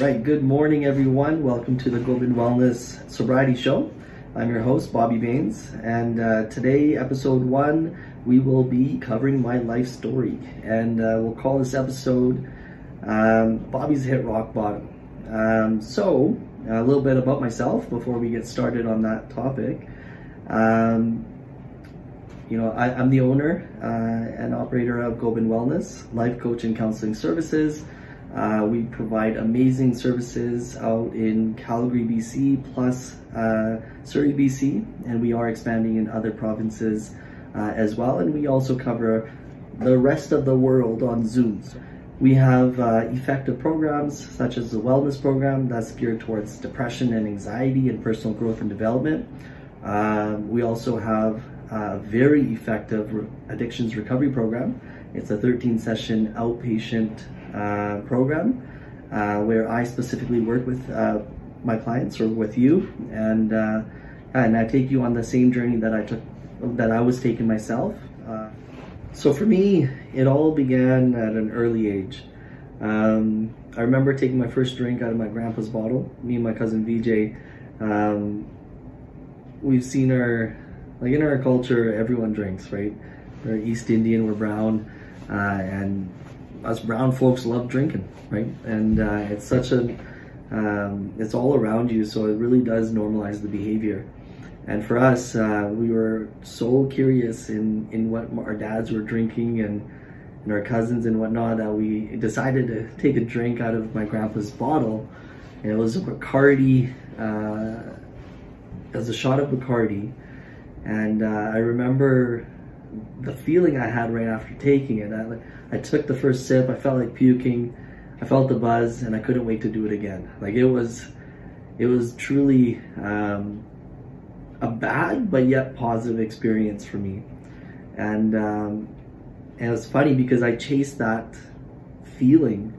right, good morning everyone. Welcome to the Gobind Wellness Sobriety Show. I'm your host, Bobby Bains, and uh, today, episode one, we will be covering my life story. And uh, we'll call this episode um, Bobby's Hit Rock Bottom. Um, so, a little bit about myself before we get started on that topic. Um, you know, I, am the owner uh, and operator of Gobind Wellness, life coach and counseling services. Uh, we provide amazing services out in Calgary, BC, plus uh, Surrey, BC, and we are expanding in other provinces uh, as well. And we also cover the rest of the world on Zoom. We have uh, effective programs such as the wellness program that's geared towards depression and anxiety and personal growth and development. Um, we also have a very effective addictions recovery program. It's a 13 session outpatient uh, program uh, where I specifically work with uh, my clients or with you, and uh, and I take you on the same journey that I took that I was taking myself. Uh, so for me, it all began at an early age. Um, I remember taking my first drink out of my grandpa's bottle. Me and my cousin VJ. Um, we've seen our like in our culture, everyone drinks, right? We're East Indian, we're brown, uh, and us brown folks love drinking, right? And uh, it's such a, um, it's all around you, so it really does normalize the behavior. And for us, uh, we were so curious in, in what our dads were drinking and, and our cousins and whatnot that we decided to take a drink out of my grandpa's bottle. And it was a Bacardi, uh, it was a shot of Bacardi. And uh, I remember the feeling I had right after taking it. I, I took the first sip, I felt like puking, I felt the buzz, and I couldn't wait to do it again. Like it was, it was truly um, a bad but yet positive experience for me. And, um, and it was funny because I chased that feeling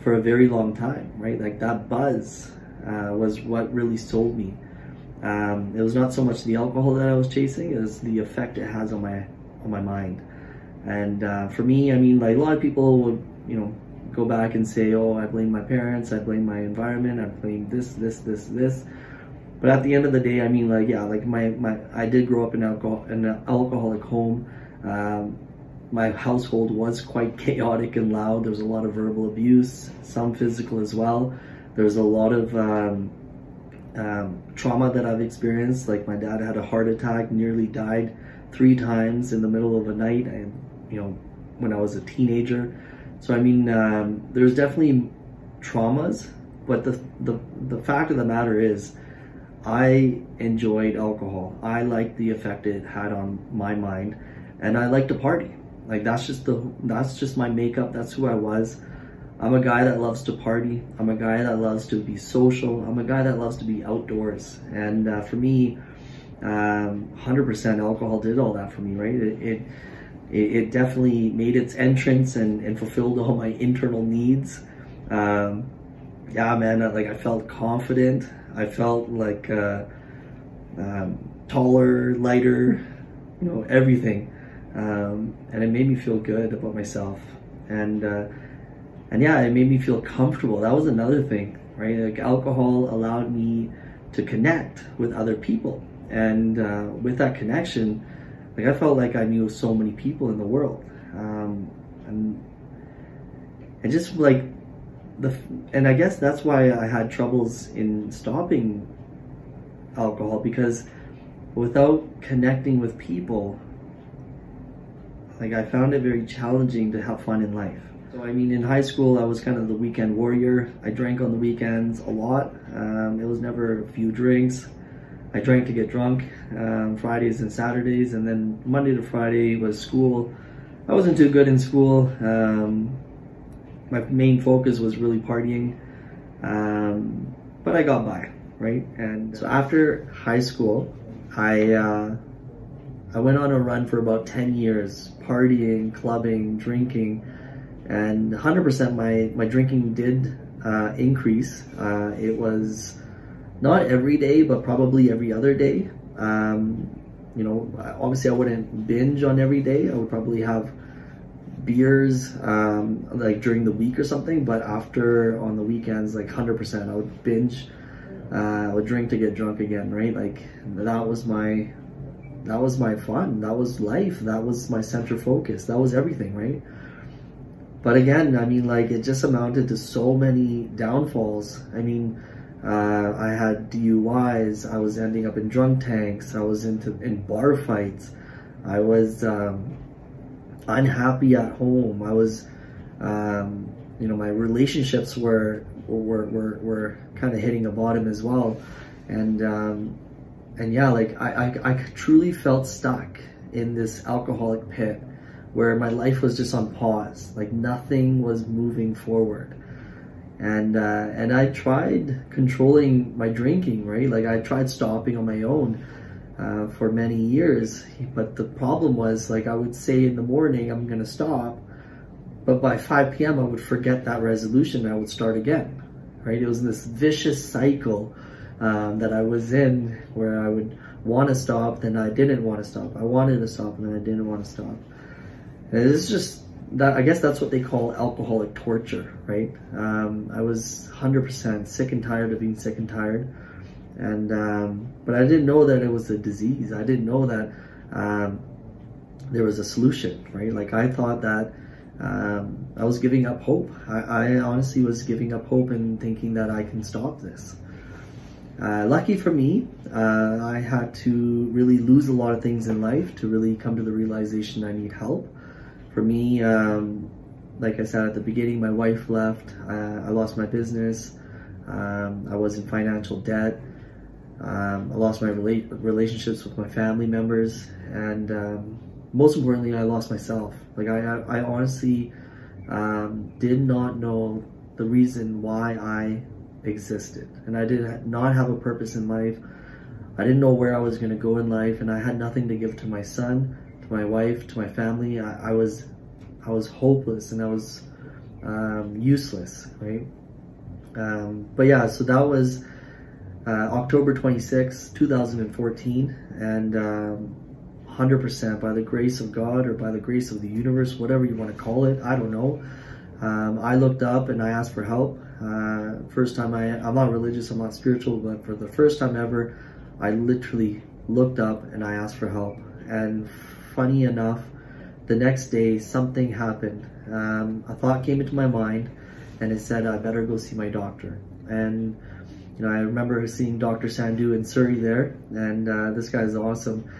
for a very long time, right? Like that buzz uh, was what really sold me. Um, it was not so much the alcohol that I was chasing, it was the effect it has on my my mind. And uh, for me, I mean, like a lot of people would, you know, go back and say, oh, I blame my parents, I blame my environment, I blame this, this, this, this. But at the end of the day, I mean, like, yeah, like my, my I did grow up in, alcohol, in an alcoholic home. Um, my household was quite chaotic and loud. There was a lot of verbal abuse, some physical as well. There's a lot of um, um, trauma that I've experienced. Like my dad had a heart attack, nearly died three times in the middle of a night, and you know, when I was a teenager. So I mean, um, there's definitely traumas, but the, the the fact of the matter is, I enjoyed alcohol. I liked the effect it had on my mind, and I liked to party. Like that's just the that's just my makeup. That's who I was. I'm a guy that loves to party. I'm a guy that loves to be social. I'm a guy that loves to be outdoors. And uh, for me, um, 100% alcohol did all that for me, right? It, it, it definitely made its entrance and, and fulfilled all my internal needs. Um, yeah, man, like I felt confident. I felt like uh, um, taller, lighter, you know, everything. Um, and it made me feel good about myself. And uh, and yeah, it made me feel comfortable. That was another thing, right? Like alcohol allowed me to connect with other people, and uh, with that connection, like I felt like I knew so many people in the world, um, and and just like the and I guess that's why I had troubles in stopping alcohol because without connecting with people, like I found it very challenging to have fun in life. So I mean, in high school, I was kind of the weekend warrior. I drank on the weekends a lot. Um, it was never a few drinks. I drank to get drunk um, Fridays and Saturdays, and then Monday to Friday was school. I wasn't too good in school. Um, my main focus was really partying, um, but I got by, right? And so after high school, I uh, I went on a run for about 10 years, partying, clubbing, drinking and 100% my, my drinking did uh, increase. Uh, it was not every day, but probably every other day. Um, you know, obviously I wouldn't binge on every day. I would probably have beers um, like during the week or something, but after on the weekends, like 100%, I would binge. Uh, I would drink to get drunk again, right? Like that was my that was my fun. That was life. That was my center focus. That was everything, right? But again, I mean, like it just amounted to so many downfalls. I mean, uh, I had DUIs. I was ending up in drunk tanks. I was into in bar fights. I was um, unhappy at home. I was, um, you know, my relationships were were were, were kind of hitting a bottom as well, and um, and yeah, like I, I I truly felt stuck in this alcoholic pit where my life was just on pause, like nothing was moving forward. And uh, and I tried controlling my drinking, right? Like I tried stopping on my own uh, for many years. But the problem was, like, I would say in the morning, I'm to stop. But by 5 p.m., I would forget that resolution and I would start again, right? It was this vicious cycle um, that I was in where I would want to stop, then I didn't want to stop. I wanted to stop, and then I didn't want to stop. And it's just that, I guess that's what they call alcoholic torture, right? Um, I was 100% sick and tired of being sick and tired and um, but I didn't know that it was a disease. I didn't know that um, there was a solution, right? Like I thought that um, I was giving up hope. I, I, honestly was giving up hope and thinking that I can stop this. Uh, lucky for me, uh, I had to really lose a lot of things in life to really come to the realization I need help. For me, um, like I said at the beginning, my wife left. Uh, I lost my business. Um, I was in financial debt. Um, I lost my rela relationships with my family members, and um, most importantly, I lost myself. Like I, I, honestly um, did not know the reason why I existed, and I did not have a purpose in life. I didn't know where I was going to go in life, and I had nothing to give to my son, to my wife, to my family. I, I was, I was hopeless, and I was um, useless, right? Um, but yeah, so that was uh, October 26, 2014, and um, 100% by the grace of God or by the grace of the universe, whatever you want to call it, I don't know. Um, I looked up and I asked for help. Uh, first time I, I'm not religious, I'm not spiritual, but for the first time ever, I literally looked up and I asked for help. And funny enough, the next day something happened. Um, a thought came into my mind and it said I better go see my doctor. And you know, I remember seeing Dr. Sandu in Surrey there, and uh, this guy's awesome.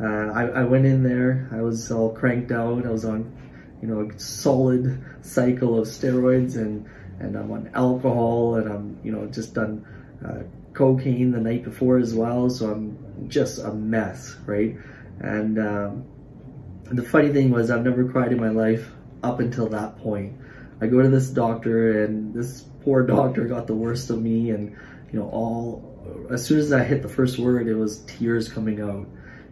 Uh, I, I, went in there, I was all cranked out, I was on, you know, a solid cycle of steroids, and, and I'm on alcohol, and I'm, you know, just done uh, cocaine the night before as well, so I'm just a mess, right? And um, the funny thing was, I've never cried in my life up until that point. I go to this doctor, and this poor doctor got the worst of me, and you know, all, as soon as I hit the first word, it was tears coming out.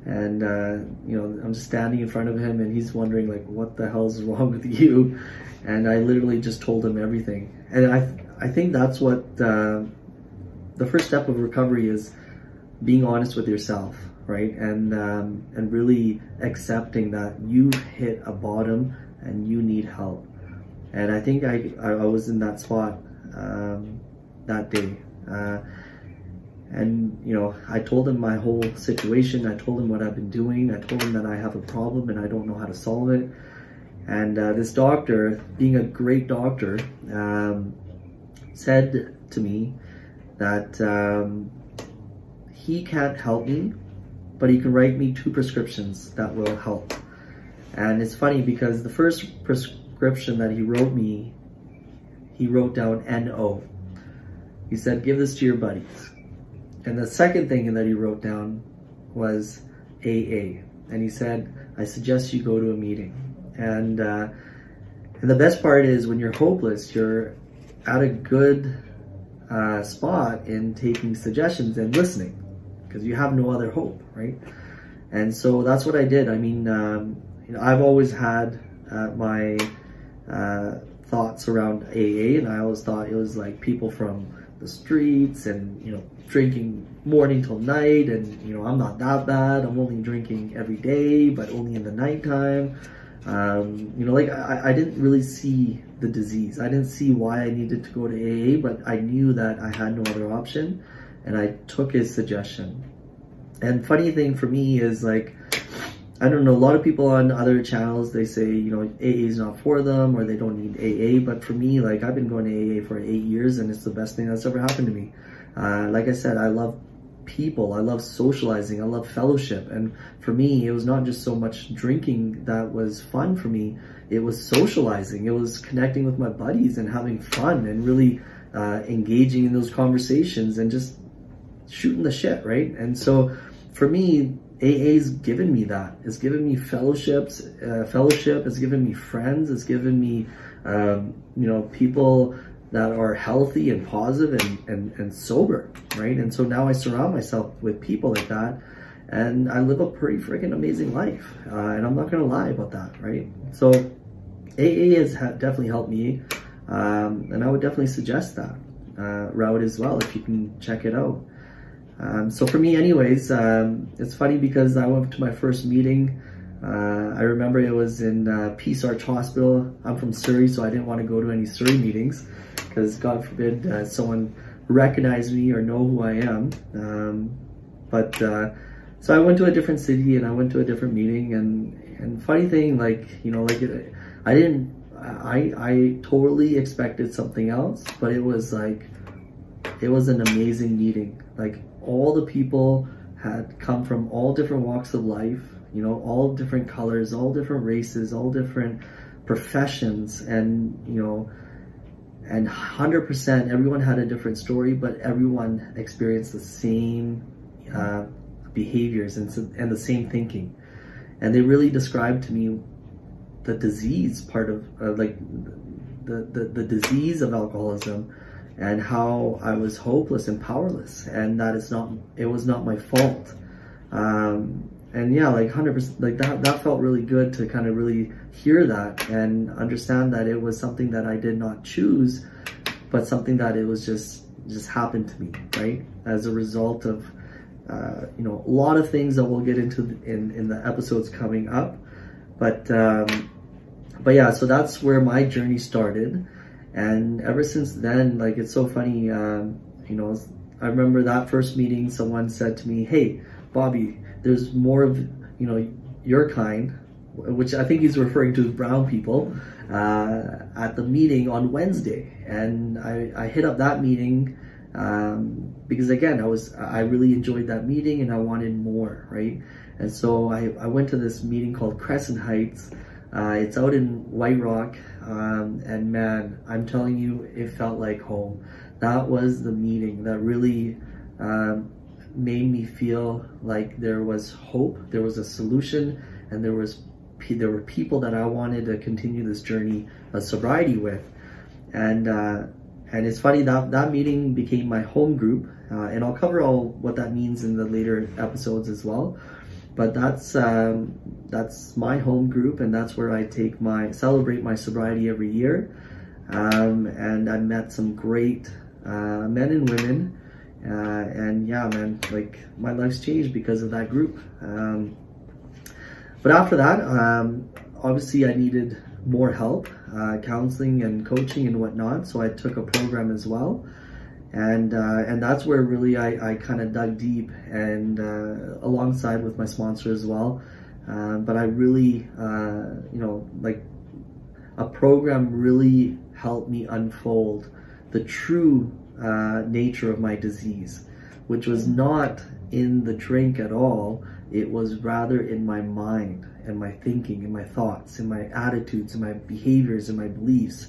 And, uh, you know, I'm just standing in front of him and he's wondering like, what the hell's wrong with you? And I literally just told him everything. And I, I think that's what, uh, the first step of recovery is being honest with yourself, right? And, um, and really accepting that you hit a bottom and you need help. And I think I, I was in that spot, um, that day. Uh, and you know, I told him my whole situation. I told him what I've been doing. I told him that I have a problem and I don't know how to solve it. And uh, this doctor, being a great doctor, um, said to me that um, he can't help me, but he can write me two prescriptions that will help. And it's funny because the first prescription that he wrote me, he wrote down NO. He said, give this to your buddies. And the second thing that he wrote down was AA. And he said, I suggest you go to a meeting. And, uh, and the best part is when you're hopeless, you're at a good uh, spot in taking suggestions and listening because you have no other hope, right? And so that's what I did. I mean, um, you know, I've always had uh, my uh, thoughts around AA, and I always thought it was like people from the streets and, you know, drinking morning till night. And, you know, I'm not that bad. I'm only drinking every day, but only in the nighttime. Um, you know, like I, I didn't really see the disease. I didn't see why I needed to go to AA, but I knew that I had no other option and I took his suggestion. And funny thing for me is like, I don't know, a lot of people on other channels, they say, you know, AA is not for them or they don't need AA. But for me, like I've been going to AA for eight years and it's the best thing that's ever happened to me. Uh, like I said, I love people. I love socializing. I love fellowship. And for me, it was not just so much drinking that was fun for me. It was socializing. It was connecting with my buddies and having fun and really uh, engaging in those conversations and just shooting the shit, right? And so for me, AA's given me that. It's given me fellowships, uh, fellowship. It's given me friends. It's given me, um, you know, people that are healthy and positive and, and, and sober, right? And so now I surround myself with people like that and I live a pretty freaking amazing life. Uh, and I'm not going to lie about that, right? So AA has definitely helped me. Um, and I would definitely suggest that uh, route as well if you can check it out. Um, so for me anyways, um, it's funny because I went to my first meeting. Uh, I remember it was in uh, Peace Arch Hospital. I'm from Surrey, so I didn't want to go to any Surrey meetings because God forbid uh, someone recognize me or know who I am. Um, but uh, so I went to a different city and I went to a different meeting and and funny thing, like you know, like it, I didn't, I I totally expected something else, but it was like it was an amazing meeting. Like all the people had come from all different walks of life, you know, all different colors, all different races, all different professions, and you know, and 100% everyone had a different story, but everyone experienced the same uh, behaviors and, and the same thinking. And they really described to me the disease part of, uh, like, the, the, the disease of alcoholism and how I was hopeless and powerless and that it's not, it was not my fault. Um, and yeah, like 100%, like that, that felt really good to kind of really hear that and understand that it was something that I did not choose, but something that it was just, just happened to me, right? As a result of, uh, you know, a lot of things that we'll get into in, in the episodes coming up. But, um, but yeah, so that's where my journey started. And ever since then, like, it's so funny, um, you know, I remember that first meeting, someone said to me, hey, Bobby, there's more of, you know, your kind, which I think he's referring to brown people, uh, at the meeting on Wednesday. And I, I hit up that meeting um, because again, I was, I really enjoyed that meeting and I wanted more, right? And so I, I went to this meeting called Crescent Heights, uh, it's out in White Rock, um, and man, I'm telling you, it felt like home. That was the meeting that really um, made me feel like there was hope, there was a solution, and there was there were people that I wanted to continue this journey of sobriety with. And uh, and it's funny that that meeting became my home group, uh, and I'll cover all what that means in the later episodes as well but that's um, that's my home group and that's where I take my celebrate my sobriety every year. Um, and I met some great uh, men and women. Uh, and yeah man like my life's changed because of that group. Um, but after that um, obviously I needed more help uh, counseling and coaching and whatnot so I took a program as well and uh, and that's where really I, I kind of dug deep and uh, alongside with my sponsor as well. Uh, but I really uh, you know like a program really helped me unfold the true uh, nature of my disease which was not in the drink at all. It was rather in my mind and my thinking and my thoughts and my attitudes and my behaviors and my beliefs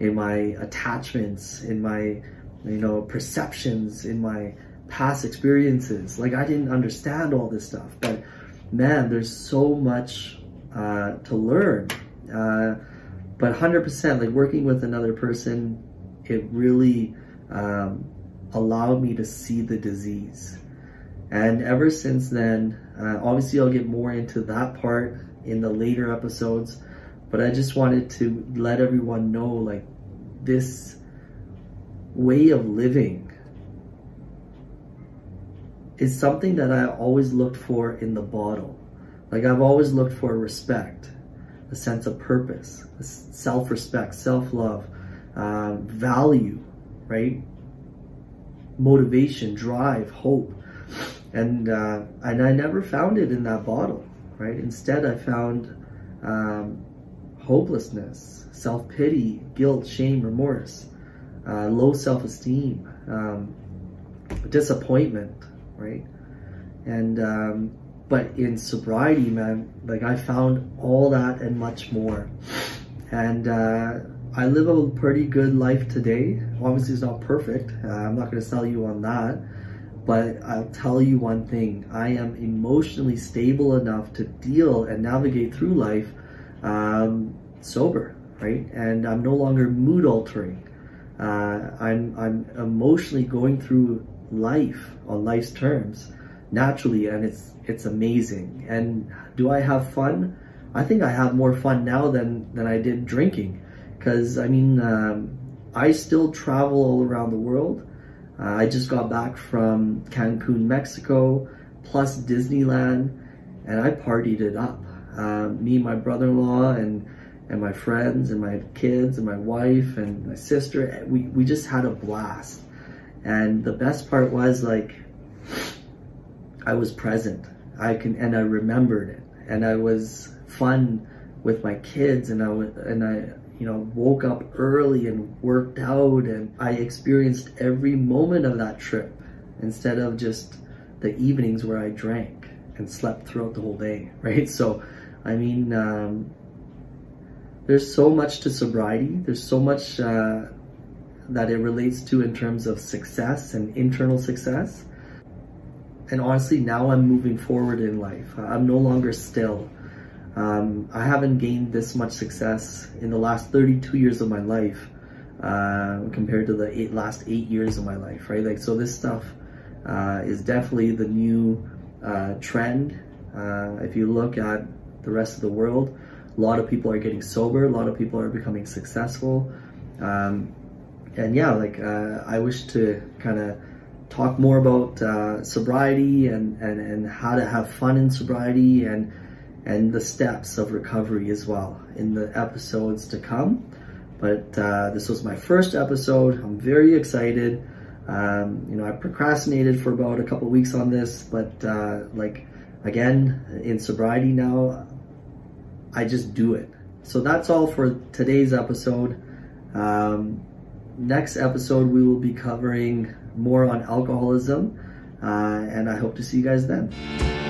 in my attachments in my you know, perceptions in my past experiences. Like I didn't understand all this stuff, but man, there's so much uh, to learn. Uh, but 100%, like working with another person, it really um, allowed me to see the disease. And ever since then, uh, obviously I'll get more into that part in the later episodes, but I just wanted to let everyone know like this way of living is something that I always looked for in the bottle. Like I've always looked for respect. a sense of purpose, self-respect, self-love, uh, value, right? Motivation, drive, hope. And, uh, and I never found it in that bottle, right? Instead, I found um, hopelessness, self-pity, guilt, shame, remorse, uh, low self-esteem, um, disappointment, right? And um, but in sobriety, man, like I found all that and much more. And uh, I live a pretty good life today. Obviously, it's not perfect. Uh, I'm not going to sell you on that. But I'll tell you one thing I am emotionally stable enough to deal and navigate through life um, sober, right? And I'm no longer mood altering. Uh, I'm, I'm emotionally going through life on life's terms naturally and it's it's amazing. And do i have fun? I think i have more fun now than than i did drinking. Because i mean um, i still travel all around the world. Uh, i just got back from cancun mexico plus disneyland and i partied it up. Uh, me my brother-in-law and and my friends and my kids and my wife and my sister we, we just had a blast and the best part was like, I was present. I can, and I remembered it. And I was fun with my kids and I, and I, you know, woke up early and worked out and I experienced every moment of that trip instead of just the evenings where I drank and slept throughout the whole day, right? So, I mean, um, there's so much to sobriety. There's so much uh, that it relates to in terms of success and internal success. And honestly, now I'm moving forward in life. I'm no longer still. Um, I haven't gained this much success in the last 32 years of my life uh, compared to the eight, last eight years of my life, right? Like, so this stuff uh, is definitely the new uh, trend. Uh, if you look at the rest of the world, a lot of people are getting sober, a lot of people are becoming successful. Um, and yeah, like uh, I wish to kind of talk more about uh, sobriety and, and, and how to have fun in sobriety and and the steps of recovery as well in the episodes to come. But uh, this was my first episode. I'm very excited. Um, you know, I procrastinated for about a couple weeks on this, but uh, like again in sobriety now, I just do it. So that's all for today's episode. Um, next episode, we will be covering more on alcoholism, uh, and I hope to see you guys then.